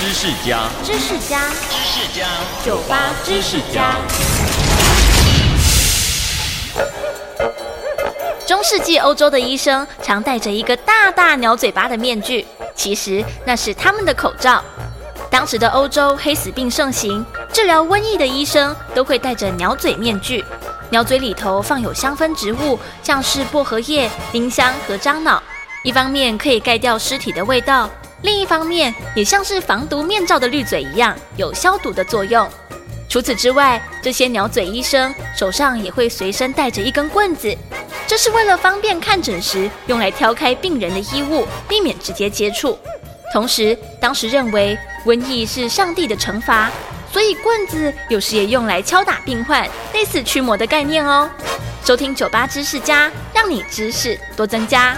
知识家，知识家，知识家，酒吧知识家。中世纪欧洲的医生常戴着一个大大鸟嘴巴的面具，其实那是他们的口罩。当时的欧洲黑死病盛行，治疗瘟疫的医生都会戴着鸟嘴面具。鸟嘴里头放有香氛植物，像是薄荷叶、丁香和樟脑，一方面可以盖掉尸体的味道，另一方面也像是防毒面罩的滤嘴一样，有消毒的作用。除此之外，这些鸟嘴医生手上也会随身带着一根棍子，这是为了方便看诊时用来挑开病人的衣物，避免直接接触。同时，当时认为瘟疫是上帝的惩罚。所以棍子有时也用来敲打病患，类似驱魔的概念哦。收听酒吧知识家，让你知识多增加。